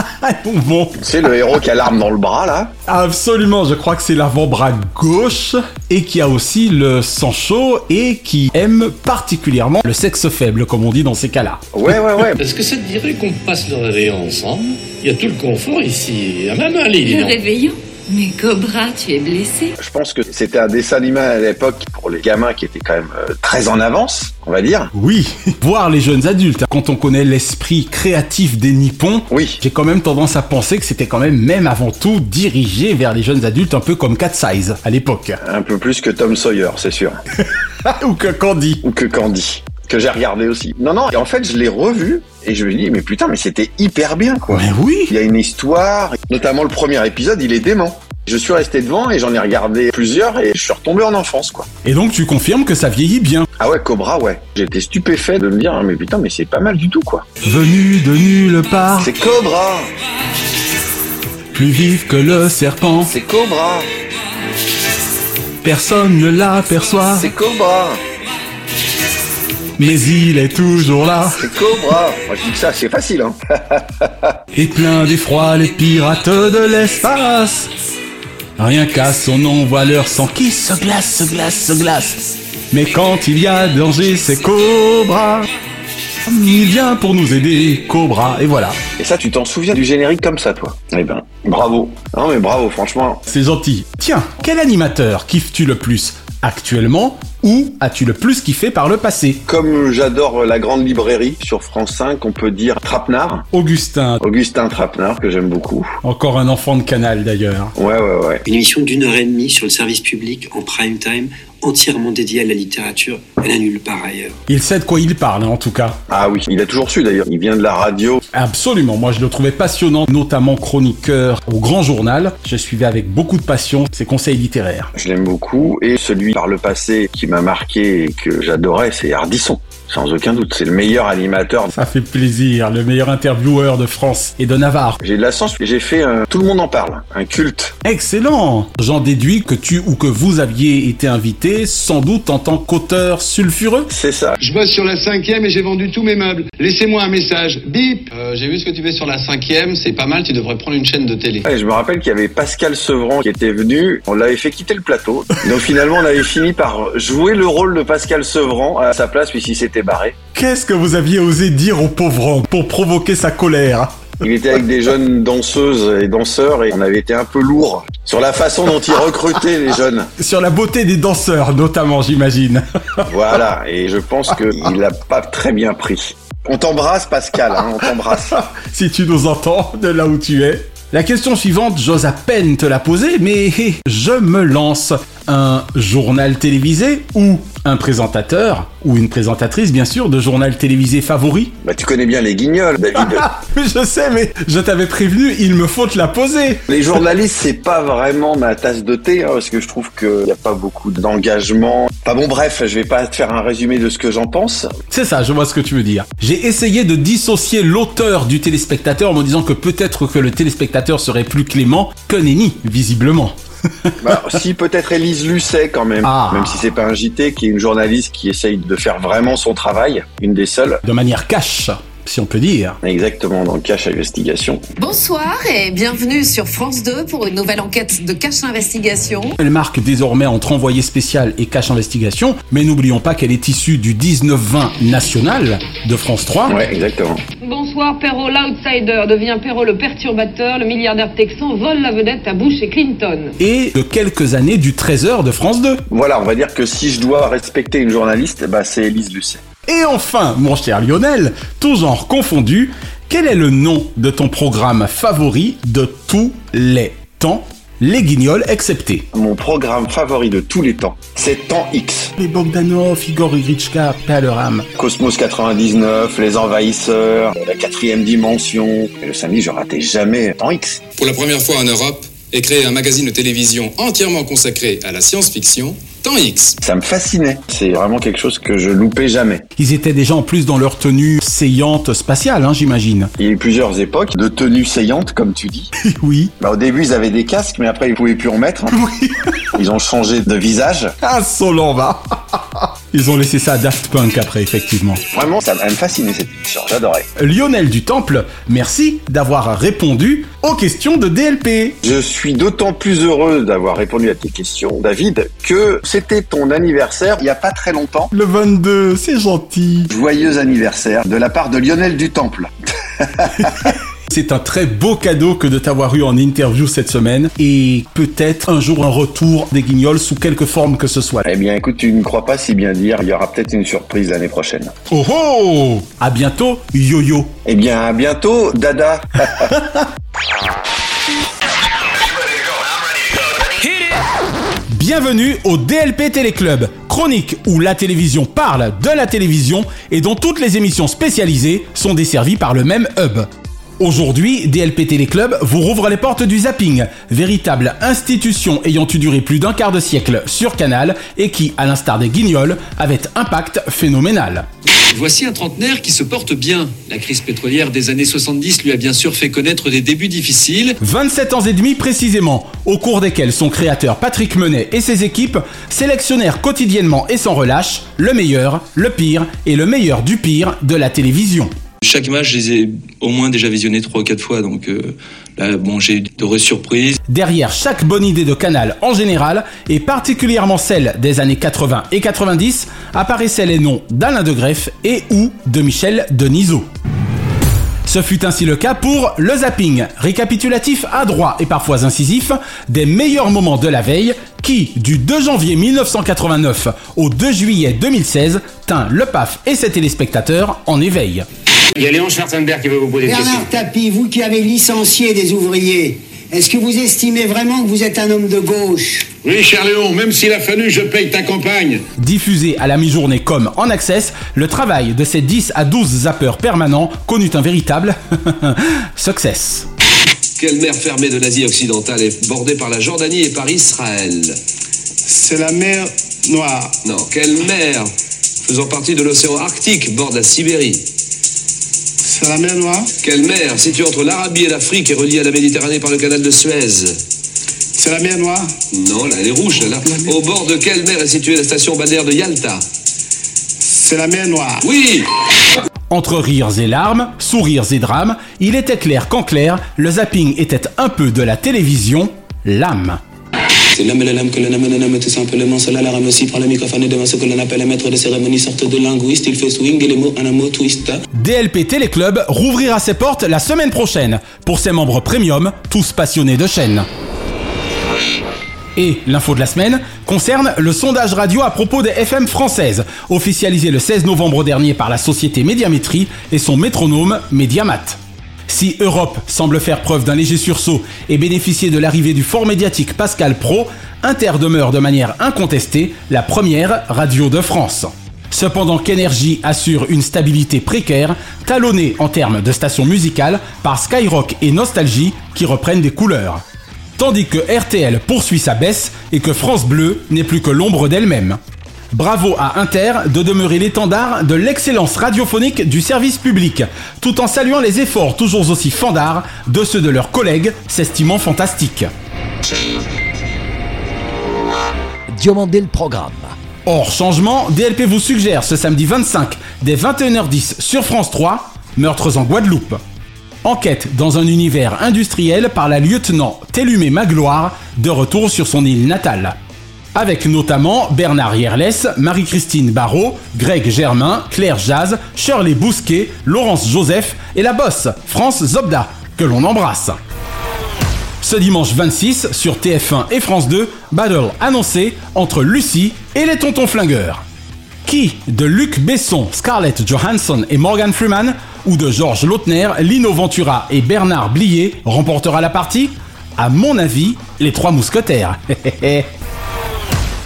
bon. C'est le héros qui a l'arme dans le bras là. Absolument, je crois que c'est l'avant-bras gauche et qui a aussi le sang chaud et qui aime particulièrement le sexe faible, comme on dit dans ces cas-là. Ouais, ouais, ouais. Est-ce que ça te dirait qu'on passe le réveillon ensemble Il y a tout le confort ici, à ma main, Lily. Le réveillon Mais Cobra, tu es blessé Je pense que c'était un dessin animé à l'époque pour les gamins qui étaient quand même euh, très en avance, on va dire. Oui, voir les jeunes adultes, quand on connaît l'esprit créatif des Nippons, oui. j'ai quand même tendance à penser que c'était quand même même avant tout dirigé vers les jeunes adultes, un peu comme Cat Size à l'époque. Un peu plus que Tom Sawyer, c'est sûr. Ou que Candy. Ou que Candy que j'ai regardé aussi. Non, non, et en fait, je l'ai revu et je me dis, mais putain, mais c'était hyper bien, quoi. Mais oui. Il y a une histoire, notamment le premier épisode, il est dément. Je suis resté devant et j'en ai regardé plusieurs et je suis retombé en enfance, quoi. Et donc, tu confirmes que ça vieillit bien Ah ouais, Cobra, ouais. J'étais stupéfait de me dire, mais putain, mais c'est pas mal du tout, quoi. Venu de nulle part. C'est Cobra. Plus vif que le serpent. C'est Cobra. Personne ne l'aperçoit. C'est Cobra. Mais il est toujours là. C'est Cobra. Moi, je dis que ça, c'est facile, hein. Et plein d'effroi, les pirates de l'espace. Rien qu'à son nom, voit leur sang qui se glace, se glace, se glace. Mais quand il y a danger, c'est Cobra. Il vient pour nous aider, Cobra, et voilà. Et ça, tu t'en souviens du générique comme ça, toi? Eh ben, bravo. Non mais bravo, franchement. C'est gentil. Tiens, quel animateur kiffes-tu le plus? Actuellement ou as-tu le plus kiffé par le passé Comme j'adore la grande librairie sur France 5, on peut dire Trapenard. Augustin. Augustin Trapenard, que j'aime beaucoup. Encore un enfant de canal d'ailleurs. Ouais, ouais, ouais. Une émission d'une heure et demie sur le service public en prime time, entièrement dédiée à la littérature. Elle a nulle part ailleurs. Il sait de quoi il parle, en tout cas. Ah oui, il a toujours su d'ailleurs. Il vient de la radio. Absolument. Moi, je le trouvais passionnant, notamment chroniqueur au Grand Journal. Je suivais avec beaucoup de passion ses conseils littéraires. Je l'aime beaucoup. Et celui par le passé qui m'a marqué que j'adorais, c'est Ardisson. Sans aucun doute, c'est le meilleur animateur. Ça fait plaisir, le meilleur intervieweur de France et de Navarre. J'ai de la chance, j'ai fait un Tout le monde en parle, un culte. Excellent J'en déduis que tu ou que vous aviez été invité, sans doute en tant qu'auteur sulfureux C'est ça. Je bosse sur la cinquième et j'ai vendu tous mes meubles. Laissez-moi un message. Bip euh, J'ai vu ce que tu fais sur la cinquième, c'est pas mal, tu devrais prendre une chaîne de télé. Ouais, je me rappelle qu'il y avait Pascal Sevran qui était venu, on l'avait fait quitter le plateau. Donc finalement, on avait fini par jouer le rôle de Pascal Sevran à sa place, puisqu'il s'était barré. Qu'est-ce que vous aviez osé dire au pauvre homme pour provoquer sa colère il était avec des jeunes danseuses et danseurs et on avait été un peu lourd sur la façon dont il recrutait les jeunes. Sur la beauté des danseurs notamment, j'imagine. voilà, et je pense qu'il l'a pas très bien pris. On t'embrasse Pascal, hein, on t'embrasse. si tu nous entends de là où tu es. La question suivante, j'ose à peine te la poser, mais je me lance. Un journal télévisé ou un présentateur ou une présentatrice, bien sûr, de journal télévisé favori Bah, tu connais bien les guignols, David. je sais, mais je t'avais prévenu, il me faut te la poser. Les journalistes, c'est pas vraiment ma tasse de thé, hein, parce que je trouve qu'il n'y a pas beaucoup d'engagement. Enfin bon, bref, je vais pas te faire un résumé de ce que j'en pense. C'est ça, je vois ce que tu veux dire. J'ai essayé de dissocier l'auteur du téléspectateur en me disant que peut-être que le téléspectateur serait plus clément que Nenny, visiblement. Bah, si peut-être Élise Lucet quand même, ah. même si c'est pas un JT, qui est une journaliste qui essaye de faire vraiment son travail, une des seules. De manière cash si on peut dire. Exactement, dans Cash Investigation. Bonsoir et bienvenue sur France 2 pour une nouvelle enquête de Cash Investigation. Elle marque désormais entre envoyé spécial et Cash Investigation, mais n'oublions pas qu'elle est issue du 19-20 national de France 3. Ouais, exactement. Bonsoir, Perrault l'outsider devient Perrault le perturbateur, le milliardaire texan vole la vedette à Bush et Clinton. Et de quelques années du 13h de France 2. Voilà, on va dire que si je dois respecter une journaliste, bah c'est Élise Lucet. Et enfin, mon cher Lionel, tout genre confondu, quel est le nom de ton programme favori de tous les temps les guignols exceptés? Mon programme favori de tous les temps, c'est Temps X. Les Bogdanov, Igor Igrichka, Paleram. Cosmos 99, Les Envahisseurs, La quatrième dimension. Et le samedi, je ratais jamais Temps X. Pour la première fois en Europe, est créé un magazine de télévision entièrement consacré à la science-fiction, Temps X. Ça me fascinait. C'est vraiment quelque chose que je loupais jamais. Ils étaient déjà en plus dans leur tenue saillante spatiale, hein, j'imagine. Il y a eu plusieurs époques de tenues saillantes, comme tu dis. oui. Bah, au début, ils avaient des casques, mais après, ils pouvaient plus en mettre. Oui. ils ont changé de visage. Insolent, va. Ils ont laissé ça à Daft Punk après, effectivement. Vraiment, ça m'a fasciné cette émission. J'adorais. Lionel du Temple, merci d'avoir répondu aux questions de DLP. Je suis d'autant plus heureux d'avoir répondu à tes questions, David, que c'était ton anniversaire il y a pas très longtemps. Le 22, c'est gentil. Joyeux anniversaire de la part de Lionel du Temple. C'est un très beau cadeau que de t'avoir eu en interview cette semaine et peut-être un jour un retour des Guignols sous quelque forme que ce soit. Eh bien, écoute, tu ne crois pas si bien dire. Il y aura peut-être une surprise l'année prochaine. Oh oh À bientôt, yo-yo. Eh bien, à bientôt, Dada. Bienvenue au DLP Téléclub, chronique où la télévision parle de la télévision et dont toutes les émissions spécialisées sont desservies par le même hub. Aujourd'hui, DLP Téléclub vous rouvre les portes du zapping, véritable institution ayant eu duré plus d'un quart de siècle sur Canal et qui, à l'instar des guignols, avait impact phénoménal. Voici un trentenaire qui se porte bien. La crise pétrolière des années 70 lui a bien sûr fait connaître des débuts difficiles. 27 ans et demi précisément, au cours desquels son créateur Patrick Menet et ses équipes sélectionnèrent quotidiennement et sans relâche le meilleur, le pire et le meilleur du pire de la télévision. Chaque match, je les ai au moins déjà visionnés 3 ou 4 fois, donc euh, là, bon, j'ai de surprises. Derrière chaque bonne idée de canal en général, et particulièrement celle des années 80 et 90, apparaissaient les noms d'Alain de Greff et ou de Michel Denisot. Ce fut ainsi le cas pour le zapping, récapitulatif adroit et parfois incisif des meilleurs moments de la veille qui, du 2 janvier 1989 au 2 juillet 2016, tint le PAF et ses téléspectateurs en éveil. Il y a Léon Schwarzenberg qui veut vous poser des questions. Bernard Tapie, vous qui avez licencié des ouvriers, est-ce que vous estimez vraiment que vous êtes un homme de gauche? Oui, cher Léon, même s'il a fallu, je paye ta campagne. Diffusé à la mi-journée comme en access, le travail de ces 10 à 12 zappeurs permanents connut un véritable success. Quelle mer fermée de l'Asie occidentale est bordée par la Jordanie et par Israël C'est la mer Noire. Non, quelle mer? Faisant partie de l'océan Arctique borde la Sibérie C'est la mer Noire. Quelle mer située entre l'Arabie et l'Afrique et reliée à la Méditerranée par le canal de Suez C'est la mer Noire. Non, là, elle est rouge, là. Au bord de quelle mer est située la station balnéaire de Yalta C'est la mer Noire. Oui Entre rires et larmes, sourires et drames, il était clair qu'en clair, le zapping était un peu de la télévision, l'âme. DLP Téléclub rouvrira ses portes la semaine prochaine pour ses membres premium, tous passionnés de chaîne. Et l'info de la semaine concerne le sondage radio à propos des FM françaises, officialisé le 16 novembre dernier par la société Médiamétrie et son métronome Médiamat. Si Europe semble faire preuve d'un léger sursaut et bénéficier de l'arrivée du fort médiatique Pascal Pro, Inter demeure de manière incontestée la première radio de France. Cependant qu'Energy assure une stabilité précaire, talonnée en termes de stations musicales par Skyrock et Nostalgie qui reprennent des couleurs. Tandis que RTL poursuit sa baisse et que France Bleu n'est plus que l'ombre d'elle-même. Bravo à Inter de demeurer l'étendard de l'excellence radiophonique du service public, tout en saluant les efforts toujours aussi fandards de ceux de leurs collègues s'estimant fantastiques. Diomandé le programme. Hors changement, DLP vous suggère ce samedi 25 dès 21h10 sur France 3, Meurtres en Guadeloupe. Enquête dans un univers industriel par la lieutenant Télumé Magloire, de retour sur son île natale. Avec notamment Bernard Yerles, Marie-Christine Barrault, Greg Germain, Claire Jazz, Shirley Bousquet, Laurence Joseph et la bosse, France Zobda, que l'on embrasse. Ce dimanche 26, sur TF1 et France 2, battle annoncé entre Lucie et les tontons flingueurs. Qui de Luc Besson, Scarlett Johansson et Morgan Freeman ou de Georges Lautner, Lino Ventura et Bernard Blier remportera la partie? À mon avis, les trois mousquetaires.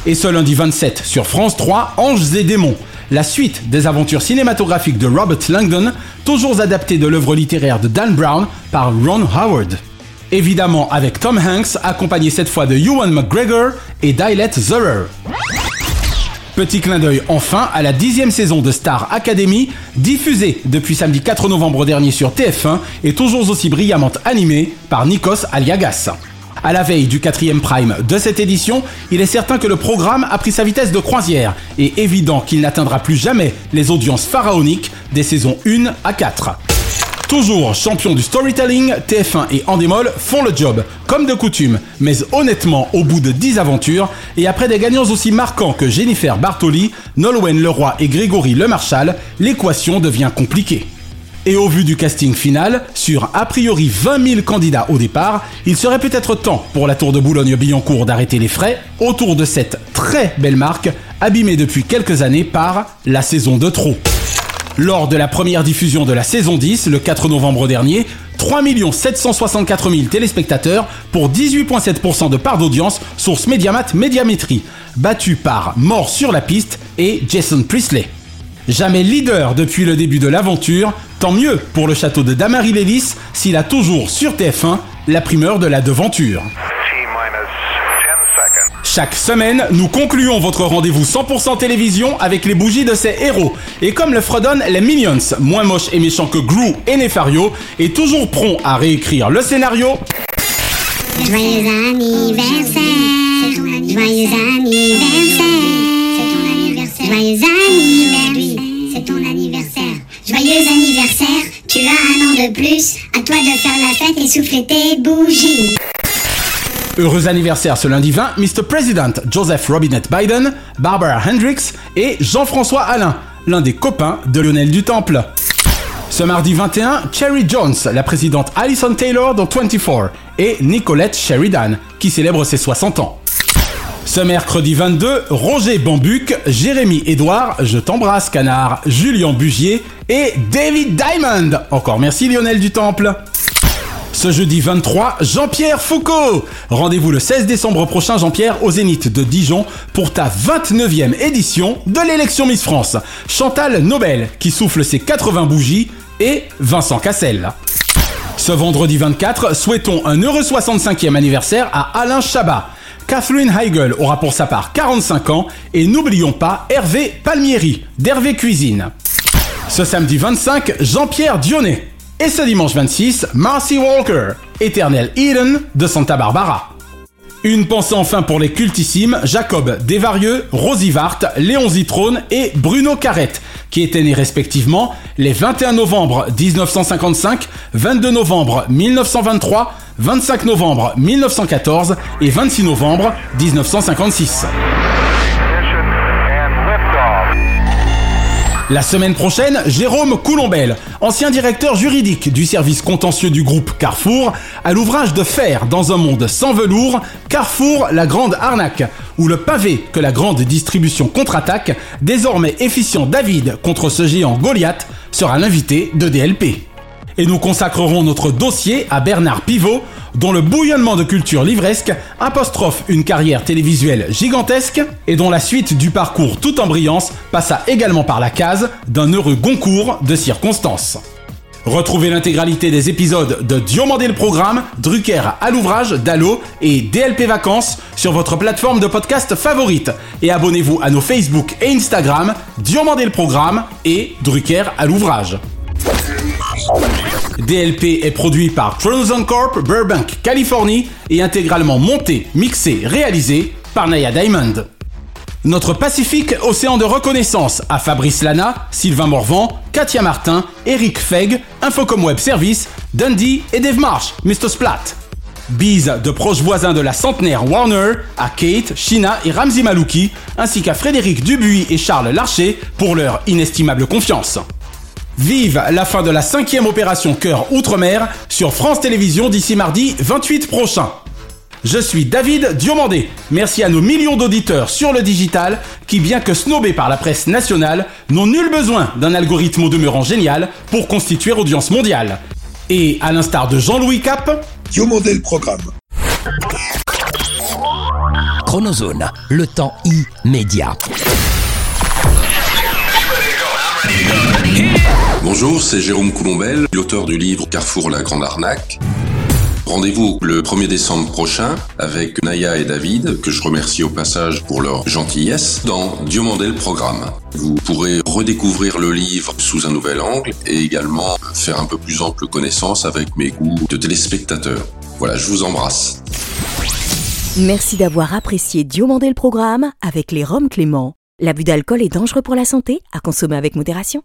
et ce lundi 27 sur France 3, Anges et démons, la suite des aventures cinématographiques de Robert Langdon, toujours adaptée de l'œuvre littéraire de Dan Brown par Ron Howard. Évidemment avec Tom Hanks, accompagné cette fois de Ewan McGregor et Dylet Zurer. Petit clin d'œil enfin à la dixième saison de Star Academy, diffusée depuis samedi 4 novembre dernier sur TF1 et toujours aussi brillamment animée par Nikos Aliagas. À la veille du quatrième prime de cette édition, il est certain que le programme a pris sa vitesse de croisière et évident qu'il n'atteindra plus jamais les audiences pharaoniques des saisons 1 à 4. Toujours champion du storytelling, TF1 et Endemol font le job, comme de coutume, mais honnêtement, au bout de 10 aventures, et après des gagnants aussi marquants que Jennifer Bartoli, Nolwenn Leroy et Grégory Lemarchal, l'équation devient compliquée. Et au vu du casting final, sur a priori 20 000 candidats au départ, il serait peut-être temps pour la Tour de Boulogne-Billancourt d'arrêter les frais autour de cette très belle marque, abîmée depuis quelques années par la saison de trop. Lors de la première diffusion de la saison 10, le 4 novembre dernier, 3 764 000 téléspectateurs pour 18,7% de part d'audience, source Mediamat Médiamétrie, battu par Mort sur la piste et Jason Priestley. Jamais leader depuis le début de l'aventure, tant mieux pour le château de Damary-Lélis s'il a toujours sur TF1 la primeur de la devanture. Chaque semaine, nous concluons votre rendez-vous 100% télévision avec les bougies de ces héros. Et comme le fredonnent les Minions, moins moches et méchants que Gru et Nefario, et toujours prompt à réécrire le scénario. Joyeux anniversaire, joyeux anniversaire, joyeux anniversaire, ton anniversaire. Joyeux anniversaire, tu as un an de plus, à toi de faire la fête et souffler tes bougies. Heureux anniversaire ce lundi 20, Mr. President Joseph Robinette Biden, Barbara Hendricks et Jean-François Alain, l'un des copains de Lionel du Temple. Ce mardi 21, Cherry Jones, la présidente Alison Taylor dans 24 et Nicolette Sheridan, qui célèbre ses 60 ans. Ce mercredi 22, Roger Bambuc, Jérémy Edouard, Je t'embrasse canard, Julien Bugier et David Diamond. Encore merci Lionel du Temple. Ce jeudi 23, Jean-Pierre Foucault Rendez-vous le 16 décembre prochain, Jean-Pierre, au Zénith de Dijon pour ta 29e édition de l'élection Miss France. Chantal Nobel, qui souffle ses 80 bougies, et Vincent Cassel. Ce vendredi 24, souhaitons un heureux 65e anniversaire à Alain Chabat. Catherine Heigl aura pour sa part 45 ans et n'oublions pas Hervé Palmieri d'Hervé Cuisine. Ce samedi 25, Jean-Pierre Dionnet. Et ce dimanche 26, Marcy Walker, éternel Eden de Santa Barbara. Une pensée enfin pour les cultissimes Jacob Desvarieux, Rosie Vart, Léon Zitrone et Bruno Carrette, qui étaient nés respectivement les 21 novembre 1955, 22 novembre 1923, 25 novembre 1914 et 26 novembre 1956. La semaine prochaine, Jérôme Coulombel, ancien directeur juridique du service contentieux du groupe Carrefour, à l'ouvrage de faire dans un monde sans velours, Carrefour la grande arnaque, ou le pavé que la grande distribution contre-attaque, désormais efficient David contre ce géant Goliath, sera l'invité de DLP. Et nous consacrerons notre dossier à Bernard Pivot, dont le bouillonnement de culture livresque apostrophe une carrière télévisuelle gigantesque et dont la suite du parcours tout en brillance passa également par la case d'un heureux concours de circonstances. Retrouvez l'intégralité des épisodes de Diomandé le Programme, Drucker à l'ouvrage, Dallo et DLP Vacances sur votre plateforme de podcast favorite. Et abonnez-vous à nos Facebook et Instagram, Diomandé le Programme et Drucker à l'ouvrage. DLP est produit par Tronzon Corp, Burbank, Californie et intégralement monté, mixé, réalisé par Naya Diamond. Notre Pacifique Océan de reconnaissance à Fabrice Lana, Sylvain Morvan, Katia Martin, Eric Feg, Infocom Web Service, Dundee et Dave Marsh, Mr. Splat. Bise de proches voisins de la centenaire Warner à Kate, Shina et Ramzi Malouki, ainsi qu'à Frédéric Dubuis et Charles Larcher pour leur inestimable confiance. Vive la fin de la cinquième opération Cœur Outre-mer sur France Télévisions d'ici mardi 28 prochain. Je suis David Diomandé. Merci à nos millions d'auditeurs sur le digital qui, bien que snobés par la presse nationale, n'ont nul besoin d'un algorithme au demeurant génial pour constituer audience mondiale. Et à l'instar de Jean-Louis Cap, Diomandé le programme. Chronozone, le temps immédiat. Bonjour, c'est Jérôme Coulombel, l'auteur du livre Carrefour la Grande Arnaque. Rendez-vous le 1er décembre prochain avec Naya et David, que je remercie au passage pour leur gentillesse, dans Diomandel Programme. Vous pourrez redécouvrir le livre sous un nouvel angle et également faire un peu plus ample connaissance avec mes goûts de téléspectateurs. Voilà, je vous embrasse. Merci d'avoir apprécié Diomandel Programme avec les Roms Clément. L'abus d'alcool est dangereux pour la santé, à consommer avec modération.